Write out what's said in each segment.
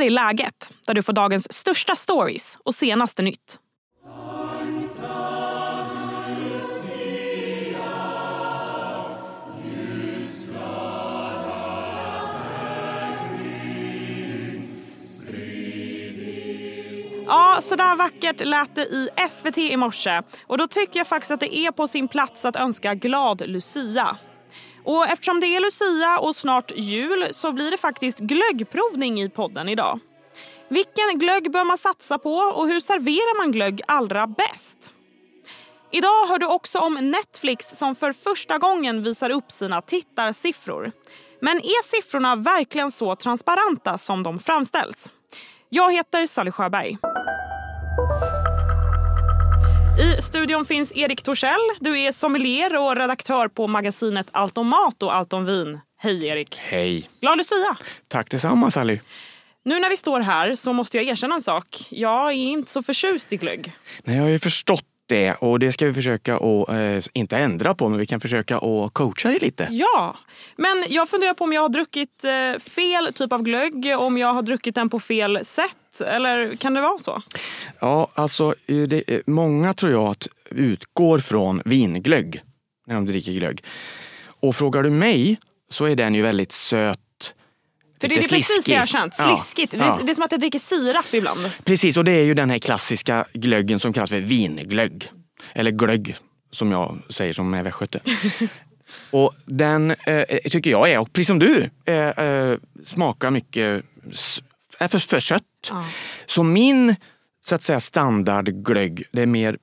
här är läget, där du får dagens största stories och senaste nytt. Ja, så där vackert lät det i SVT i morse. Och då tycker jag faktiskt att det är på sin plats att önska glad Lucia. Och eftersom det är Lucia och snart jul så blir det faktiskt glöggprovning i podden idag. Vilken glögg bör man satsa på och hur serverar man glögg allra bäst? Idag hör du också om Netflix som för första gången visar upp sina tittarsiffror. Men är siffrorna verkligen så transparenta som de framställs? Jag heter Sally Sjöberg. I studion finns Erik Torssell. Du är sommelier och redaktör på magasinet Allt om mat och allt om vin. Hej Erik! Hej! Glad Lucia! Tack detsamma Sally. Nu när vi står här så måste jag erkänna en sak. Jag är inte så förtjust i glögg. Nej, jag har ju förstått det och det ska vi försöka att, eh, inte ändra på, men vi kan försöka att coacha dig lite. Ja, men jag funderar på om jag har druckit eh, fel typ av glögg, om jag har druckit den på fel sätt. Eller kan det vara så? Ja, alltså det, många tror jag att utgår från vinglögg när de dricker glögg. Och frågar du mig så är den ju väldigt söt för det är precis det jag har känt. Sliskigt. Ja, ja. Det är som att jag dricker sirap ibland. Precis, och det är ju den här klassiska glöggen som kallas för vinglögg. Eller glögg, som jag säger som är västgöte. och den eh, tycker jag är, och precis som du, eh, eh, smakar mycket är för, för sött. Ja. Så min så att säga standardglögg, det är mer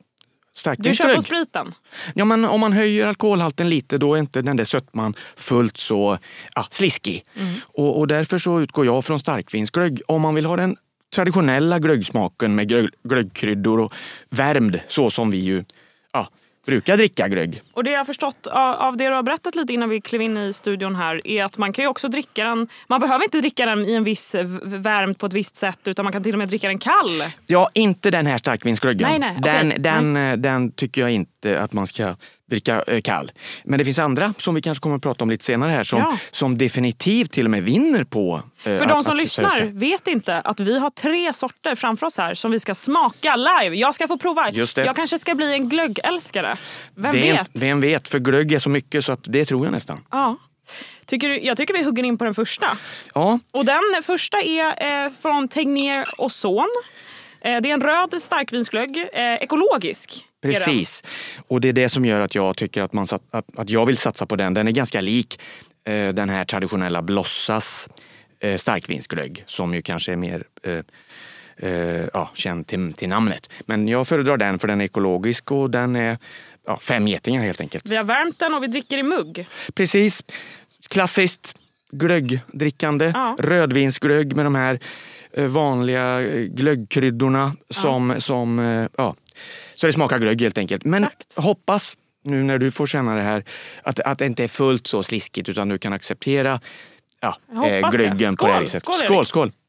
du kör på spriten? Ja, men om man höjer alkoholhalten lite då är inte den där sötman fullt så ja, sliskig. Mm. Och, och, därför så utgår jag från starkvinsglögg. Om man vill ha den traditionella glöggsmaken med glögg, glöggkryddor och värmd så som vi ju ja, brukar dricka glögg. Och det jag har förstått av det du har berättat lite innan vi klev in i studion här är att man kan ju också dricka den, man behöver inte dricka den i en viss värmt på ett visst sätt utan man kan till och med dricka den kall. Ja, inte den här starkvinsglöggen. Nej, nej, den, okay. den, nej. den tycker jag inte att man ska dricka eh, kall. Men det finns andra som vi kanske kommer att prata om lite senare här som, ja. som definitivt till och med vinner på eh, För att, de som att lyssnar vet inte att vi har tre sorter framför oss här som vi ska smaka live. Jag ska få prova. Just det. Jag kanske ska bli en glöggälskare. Vem det vet? Vem vet? För glögg är så mycket så att det tror jag nästan. Ja. Tycker, jag tycker vi hugger in på den första. Ja. Och den första är eh, från Tegnér och Son. Eh, det är en röd starkvinsglögg, eh, ekologisk. Precis. Och det är det som gör att jag tycker att, man, att, att jag vill satsa på den. Den är ganska lik eh, den här traditionella Blossas starkvinsglögg som ju kanske är mer ja, känd till, till, namnet. Men jag föredrar den för den är ekologisk och den är ja, fem getingar helt enkelt. Vi har värmt den och vi dricker i mugg. Precis. Klassiskt glöggdrickande. Ja. Rödvinsglögg med de här vanliga eh, glöggkryddorna som, ja. som ja, så det smakar glögg helt enkelt. Men Exakt. hoppas nu när du får känna det här att, att det inte är fullt så sliskigt utan du kan acceptera ja, eh, glöggen på det här viset. Skål, skål! skål.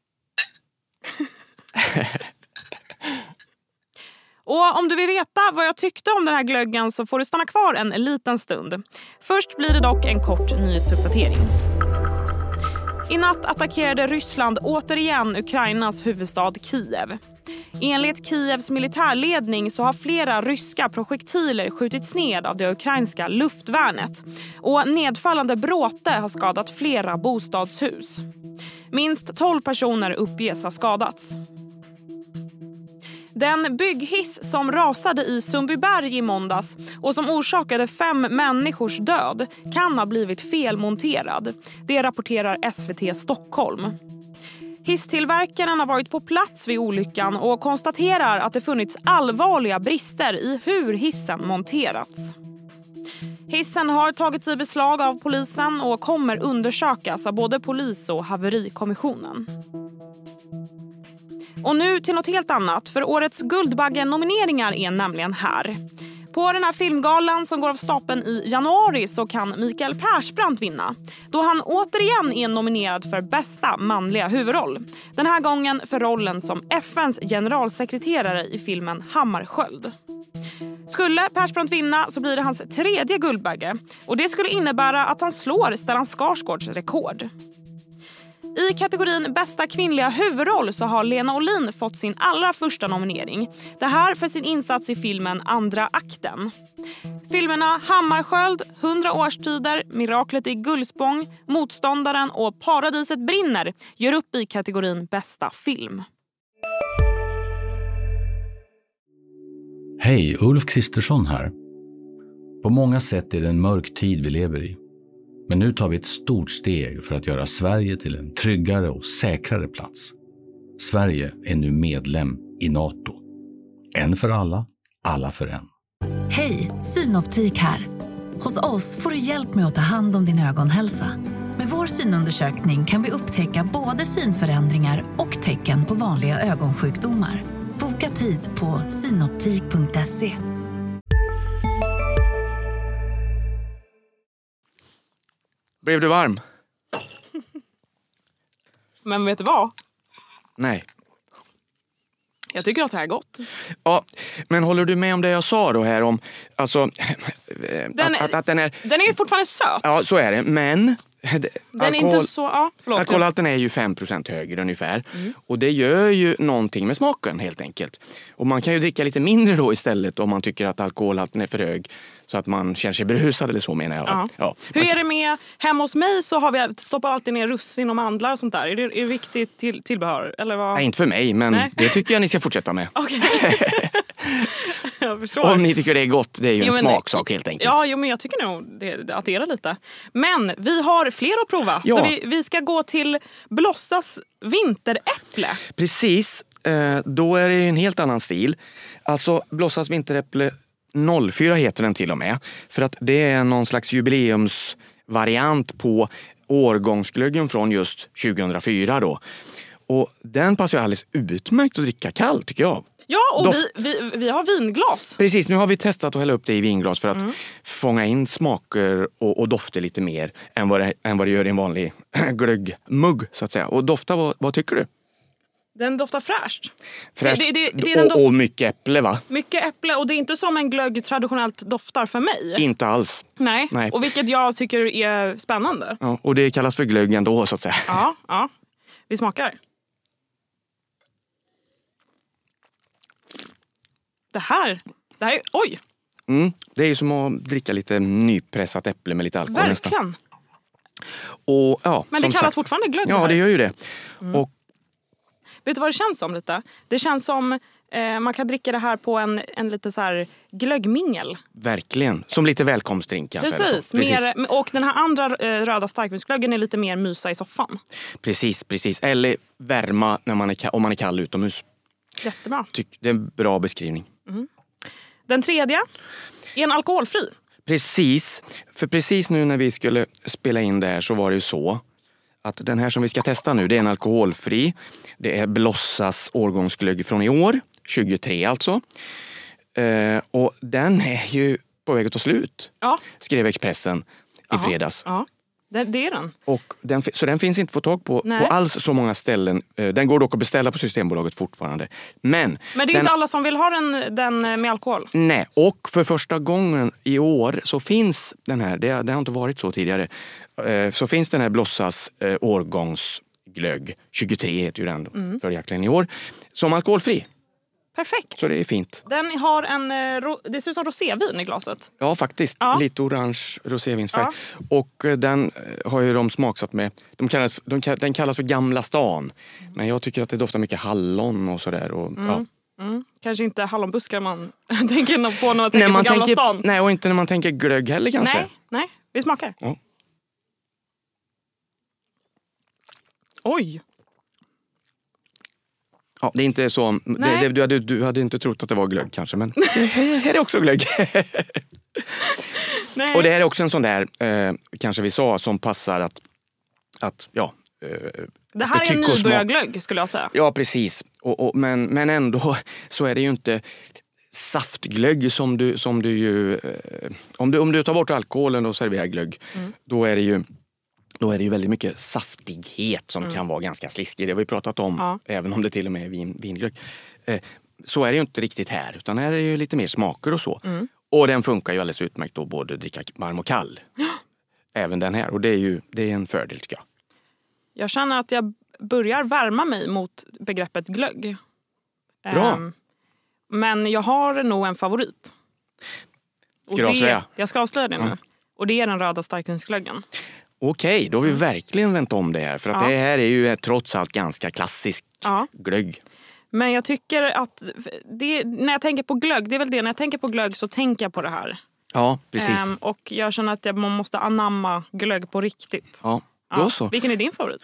Och om du vill veta vad jag tyckte om den här glöggen så får du stanna kvar en liten stund. Först blir det dock en kort nyhetsuppdatering. I natt attackerade Ryssland återigen Ukrainas huvudstad Kiev. Enligt Kievs militärledning så har flera ryska projektiler skjutits ned av det ukrainska luftvärnet och nedfallande bråte har skadat flera bostadshus. Minst 12 personer uppges ha skadats. Den bygghiss som rasade i Sundbyberg i måndags och som orsakade fem människors död kan ha blivit felmonterad. Det rapporterar SVT Stockholm. Hisstillverkaren har varit på plats vid olyckan och konstaterar att det funnits allvarliga brister i hur hissen monterats. Hissen har tagits i beslag av polisen och kommer undersökas av både polis och haverikommissionen. Och nu till något helt annat, för årets Guldbaggen-nomineringar är nämligen här. På den här filmgalan som går av stapeln i januari så kan Mikael Persbrandt vinna då han återigen är nominerad för bästa manliga huvudroll. Den här gången för rollen som FNs generalsekreterare i filmen Hammarskjöld. Skulle Persbrandt vinna så blir det hans tredje Guldbagge och det skulle innebära att han slår Stellan Skarsgårds rekord. I kategorin bästa kvinnliga huvudroll så har Lena Olin fått sin allra första nominering. Det här för sin insats i filmen Andra akten. Filmerna Hammarskjöld, 100 årstider, Miraklet i Gullspång, Motståndaren och Paradiset brinner gör upp i kategorin bästa film. Hej, Ulf Kristersson här. På många sätt är det en mörk tid vi lever i. Men nu tar vi ett stort steg för att göra Sverige till en tryggare och säkrare plats. Sverige är nu medlem i Nato. En för alla, alla för en. Hej, Synoptik här. Hos oss får du hjälp med att ta hand om din ögonhälsa. Med vår synundersökning kan vi upptäcka både synförändringar och tecken på vanliga ögonsjukdomar. Boka tid på synoptik.se. Blev du varm? Men vet du vad? Nej. Jag tycker att det här är gott. Ja, men håller du med om det jag sa då här om... Alltså, Den, att, att, att den är... den är fortfarande söt. Ja, så är det. Men den är inte så... Ja, förlåt. Alkoholhalten är ju 5% högre ungefär. Mm. Och det gör ju någonting med smaken helt enkelt. Och man kan ju dricka lite mindre då istället om man tycker att alkoholhalten är för hög. Så att man känner sig berusad eller så menar jag. Ja. Ja. Hur är det med, hemma hos mig så har vi, stoppar alltid ner russin och mandlar och sånt där. Är det, är det viktigt till, tillbehör? Eller vad? Nej, inte för mig, men Nej. det tycker jag ni ska fortsätta med. Okay. Om ni tycker det är gott, det är ju jo, en smaksak helt enkelt. Ja, jo, men jag tycker nog det, att det är det lite. Men vi har fler att prova. Ja. Så vi, vi ska gå till Blossas vinteräpple. Precis. Eh, då är det en helt annan stil. Alltså Blossas vinteräpple 04 heter den till och med. För att det är någon slags jubileumsvariant på årgångsglöggen från just 2004 då. Och den passar ju alldeles utmärkt att dricka kall tycker jag. Ja, och vi, vi, vi har vinglas. Precis, nu har vi testat att hälla upp det i vinglas för att mm. fånga in smaker och, och, dofter lite mer än vad, det, än vad det gör i en vanlig glöggmugg. Så att säga. Och dofta, vad, vad tycker du? Den doftar fräscht. fräscht. Det, det, det, och, doft... och, mycket äpple va? Mycket äpple och det är inte som en glögg traditionellt doftar för mig. Inte alls. Nej, Nej. och vilket jag tycker är spännande. Ja, och det kallas för glögg ändå så att säga. Ja, ja. Vi smakar. Det här, det här är, oj! Mm, det är ju som att dricka lite nypressat äpple med lite alkohol Verkligen. Och, ja, Men det kallas sagt, fortfarande glögg? Ja, det gör ju det. Mm. Och, Vet du vad det känns som lite? Det känns som eh, man kan dricka det här på en, en lite så här glöggmingel. Verkligen. Som lite välkomstdrink kanske. Precis. Precis. Mer, och den här andra eh, röda starkvinsglöggen är lite mer mysa i soffan. Precis, precis. Eller värma när man är, om man är kall utomhus. Jättebra. Tyck, det är en bra beskrivning. Mm. Den tredje är en alkoholfri. Precis. För precis nu när vi skulle spela in det här så var det ju så att den här som vi ska testa nu, det är en alkoholfri. Det är Blossas årgångsglögg från i år, 23 alltså. Eh, och den är ju på väg att ta slut, ja. skrev Expressen i Aha. fredags. Ja. Det, det är den. Och den. Så den finns inte att få tag på Nej. på alls så många ställen. Eh, den går dock att beställa på Systembolaget fortfarande. Men, Men det är den, inte alla som vill ha den, den med alkohol? Nej, och för första gången i år så finns den här, det, det har inte varit så tidigare, eh, så finns den här Blossas eh, årgångsglögg, 23 heter ju den mm. följaktligen i år, som alkoholfri. Perfekt. Så det är fint. Den har en, eh, det ser ut som rosévin i glaset. Ja, faktiskt. Ja. Lite orange rosévinsfärg. Ja. Och eh, den eh, har ju de smaksatt med. De kallas, de, den kallas för Gamla stan. Men jag tycker att det doftar mycket hallon och sådär. Och, mm. ja. Mm. Kanske inte hallonbuskar man tänker på när man tänker när man på Gamla tänker, stan. Nej, och inte när man tänker glögg heller kanske. Nej, nej. vi smakar. Ja. Oj! Ja, det är inte så. Det, det, du, hade, du hade inte trott att det var glögg kanske, men här är också glögg. Nej. Och det här är också en sån där, eh, kanske vi sa, som passar att, att ja. Eh, det här är en nybörjarglögg skulle jag säga. Ja precis, och, och, men, men ändå så är det ju inte saftglögg som du, som du ju... Eh, om, du, om du tar bort alkoholen och serverar glögg, mm. då är det ju då är det ju väldigt mycket saftighet som mm. kan vara ganska sliskig. Det har vi pratat om, ja. även om det till och med är vin, vinglögg. Eh, så är det ju inte riktigt här, utan här är det ju lite mer smaker och så. Mm. Och den funkar ju alldeles utmärkt då både att dricka varm och kall. Även den här, och det är ju det är en fördel tycker jag. Jag känner att jag börjar värma mig mot begreppet glögg. Bra. Ehm, men jag har nog en favorit. Ska du avslöja? Jag ska avslöja det nu. Mm. Och det är den röda starkvinsglöggen. Okej, då har vi verkligen vänt om det här. För att Ja. det här är ju trots allt ganska klassisk Ja. glögg. Men jag tycker att det, när jag tänker på glögg, det är väl det, när jag tänker på glögg så tänker jag på det här. Ja, precis. Ehm, och jag känner att man måste anamma glögg på riktigt. ja, Ja. då så. Vilken är din favorit?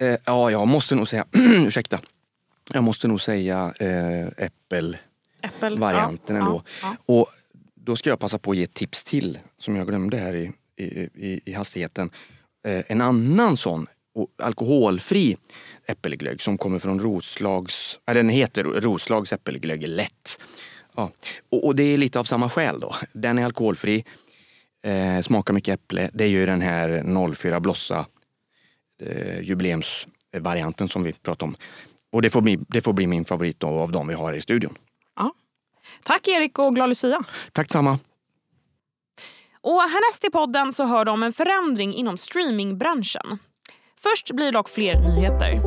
Eh, ja, jag måste nog säga, ursäkta. Jag måste nog säga eh, äppelvarianten Äppel? ändå. Ja, Och då ska jag passa på att ge ett tips till som jag glömde här i, i, i, i hastigheten. Eh, en annan sån alkoholfri äppelglögg som kommer från Roslags, äh, den heter Roslags äppelglögg lätt. Ja. Och, och det är lite av samma skäl då. Den är alkoholfri, eh, smakar mycket äpple. Det är ju den här 04 Blossa eh, jubileumsvarianten som vi pratade om. Och det får bli, det får bli min favorit av de vi har i studion. Ja. Tack Erik och glad Lucia. Tack samma. Och härnäst i podden så hör du om en förändring inom streamingbranschen. Först blir det dock fler nyheter.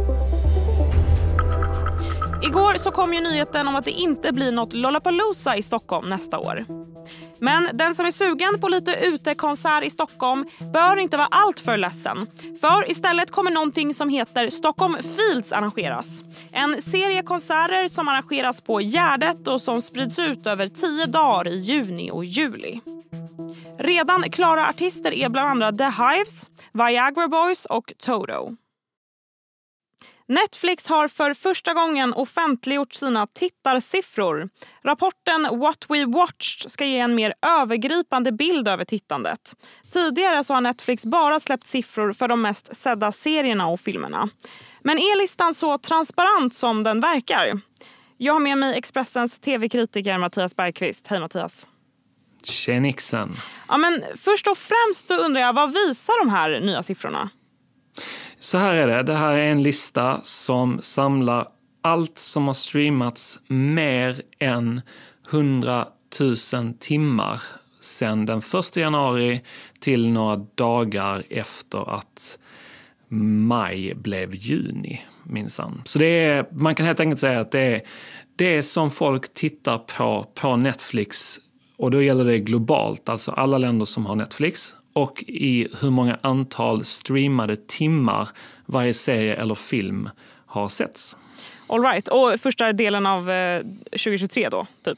Igår så kom ju nyheten om att det inte blir något Lollapalooza i Stockholm nästa år. Men den som är sugen på lite utekonsert i Stockholm bör inte vara alltför ledsen. För istället kommer någonting som heter Stockholm Fields arrangeras. En serie konserter som arrangeras på Gärdet och som sprids ut över tio dagar i juni och juli. Redan klara artister är bland andra The Hives, Viagra Boys och Toto. Netflix har för första gången offentliggjort sina tittarsiffror. Rapporten What We Watched ska ge en mer övergripande bild över tittandet. Tidigare så har Netflix bara släppt siffror för de mest sedda serierna och filmerna. Men är listan så transparent som den verkar? Jag har med mig Expressens tv-kritiker Mattias Bergqvist. Hej Mattias! Tjenixen. Ja, men först och främst så undrar jag, vad visar de här nya siffrorna? Så här är det. Det här är en lista som samlar allt som har streamats mer än 100 000 timmar sedan den 1 januari till några dagar efter att maj blev juni, minsann. Så det är, man kan helt enkelt säga att det är det som folk tittar på på Netflix och då gäller det globalt, alltså alla länder som har Netflix och i hur många antal streamade timmar varje serie eller film har setts. All right. Och första delen av eh, 2023 då, typ?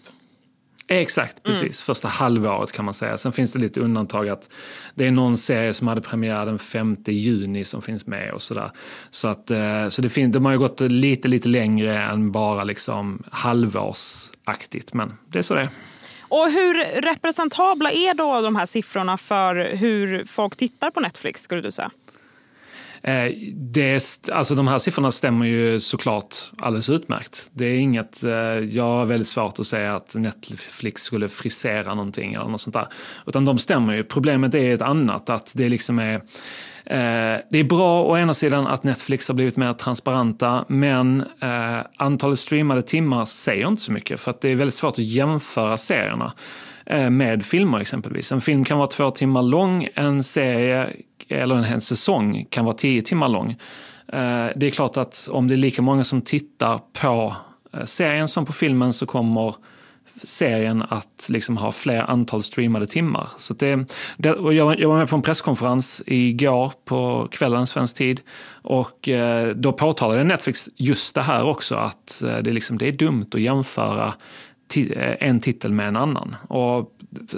Exakt, precis. Första halvåret kan man säga. Sen finns det lite undantag att det är någon serie som hade premiär den 5 juni som finns med och sådär. Så, att, eh, så det finns, de har ju gått lite, lite längre än bara liksom halvårsaktigt. Men det är så det är. Och hur representabla är då de här siffrorna för hur folk tittar på Netflix, skulle du säga? Eh, det, alltså de här siffrorna stämmer ju såklart alldeles utmärkt. Det är inget, eh, jag har väldigt svårt att säga att Netflix skulle frisera någonting eller något sånt där. Utan de stämmer ju. Problemet är ett annat, att det liksom är eh, det är bra å ena sidan att Netflix har blivit mer transparenta men antalet streamade timmar säger inte så mycket för att det är väldigt svårt att jämföra serierna Eh, med filmer exempelvis. En film kan vara två timmar lång, en serie eller en hel säsong kan vara tio timmar lång. Eh, det är klart att om det är lika många som tittar på eh, serien som på filmen så kommer serien att liksom ha fler antal streamade timmar. Så det, det, och jag, jag var med på en presskonferens igår på kvällen svensk tid och eh, då påtalade Netflix just det här också att eh, det, liksom, det är dumt att jämföra Eh, en titel med en annan. Och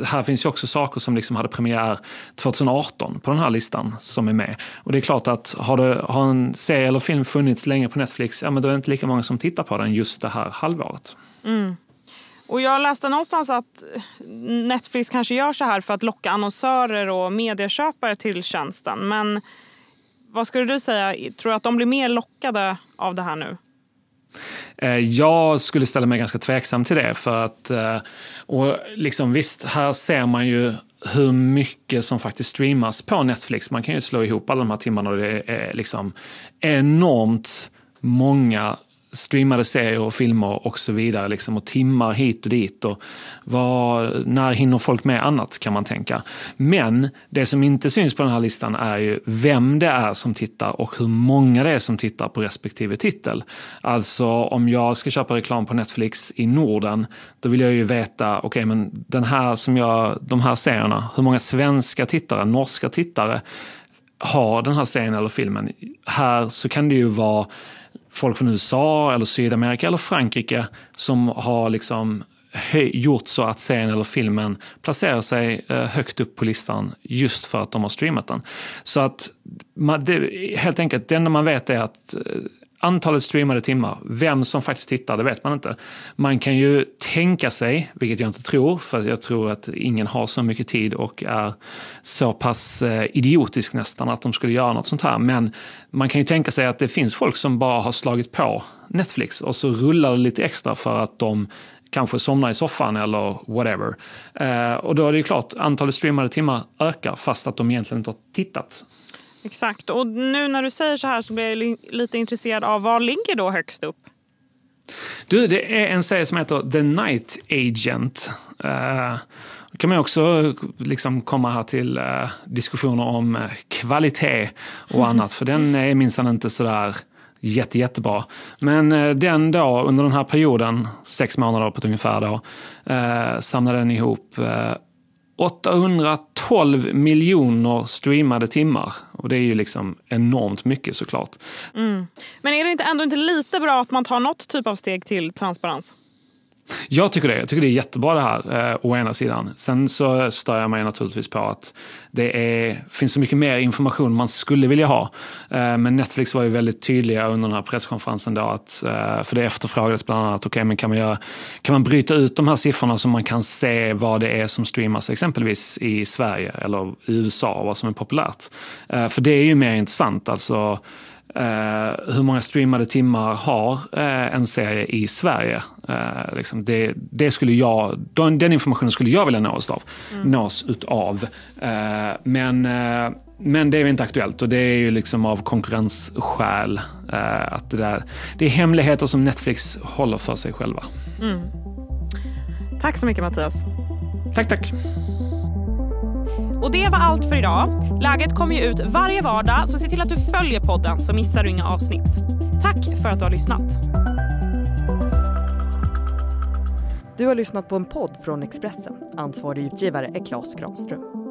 här finns ju också saker som liksom hade premiär 2018 på den här listan som är med. Och det är klart att har, det, har en serie eller film funnits länge på Netflix, ja men då är det inte lika många som tittar på den just det här halvåret. Mm. Och jag läste någonstans att Netflix kanske gör så här för att locka annonsörer och medieköpare till tjänsten. Men vad skulle du säga, tror du att de blir mer lockade av det här nu? Eh, jag skulle ställa mig ganska tveksam till det för att, eh, och liksom visst, här ser man ju hur mycket som faktiskt streamas på Netflix. Man kan ju slå ihop alla de här timmarna och det är eh, liksom enormt många streamade serier och filmer och så vidare. Liksom, och timmar hit och dit. Och vad, när hinner folk med annat kan man tänka. Men det som inte syns på den här listan är ju vem det är som tittar och hur många det är som tittar på respektive titel. Alltså om jag ska köpa reklam på Netflix i Norden, då vill jag ju veta, okej okay, men den här som jag, de här serierna, hur många svenska tittare, norska tittare har den här serien eller filmen. Här så kan det ju vara folk från USA eller Sydamerika eller Frankrike som har liksom gjort så att serien eller filmen placerar sig eh, högt upp på listan just för att de har streamat den. Så att helt enkelt, det enda man vet är att eh, Antalet streamade timmar, vem som faktiskt tittar, det vet man inte. Man kan ju tänka sig, vilket jag inte tror, för jag tror att ingen har så mycket tid och är så pass eh, idiotisk nästan att de skulle göra något sånt här. Men man kan ju tänka sig att det finns folk som bara har slagit på Netflix och så rullar det lite extra för att de kanske somnar i soffan eller whatever. Eh, och då är det ju klart, antalet streamade timmar ökar fast att de egentligen inte har tittat. Exakt. Och nu när du säger så här så blir jag lite intresserad av vad ligger då högst upp? Du, det är en serie som heter The Night Agent. Uh, då kan man också liksom komma här till uh, diskussioner om uh, kvalitet och annat. för den är minsann inte sådär jätte, jättebra. Men den då, under den här perioden, sex månader på ett ungefär då, samlade den ihop 812 miljoner streamade timmar. Och det är ju liksom enormt mycket såklart. Mm. Men är det inte ändå inte lite bra att man tar något typ av steg till transparens? Jag tycker det. Jag tycker det är jättebra det här, eh, å ena sidan. Sen så stör jag mig naturligtvis på att det är, finns så mycket mer information man skulle vilja ha. Eh, men Netflix var ju väldigt tydliga under den här presskonferensen då, att, eh, för det efterfrågades bland annat, okay, men kan, man göra, kan man bryta ut de här siffrorna så man kan se vad det är som streamas exempelvis i Sverige eller i USA, vad som är populärt. Eh, för det är ju mer intressant. alltså Uh, hur många streamade timmar har uh, en serie i Sverige? Uh, liksom det, det, skulle jag, den, den, informationen skulle jag vilja nås av. Mm. Nås utav. men, men det är inte aktuellt och det är ju liksom av konkurrensskäl. att det, där, det är hemligheter som Netflix håller för sig själva. Mm. Tack så mycket Mattias. Tack, tack. Och det var allt för idag. Läget kommer ju ut varje vardag så se till att du följer podden så missar du inga avsnitt. Tack för att du har lyssnat. Du har lyssnat på en podd från Expressen. Ansvarig utgivare är Klas Granström.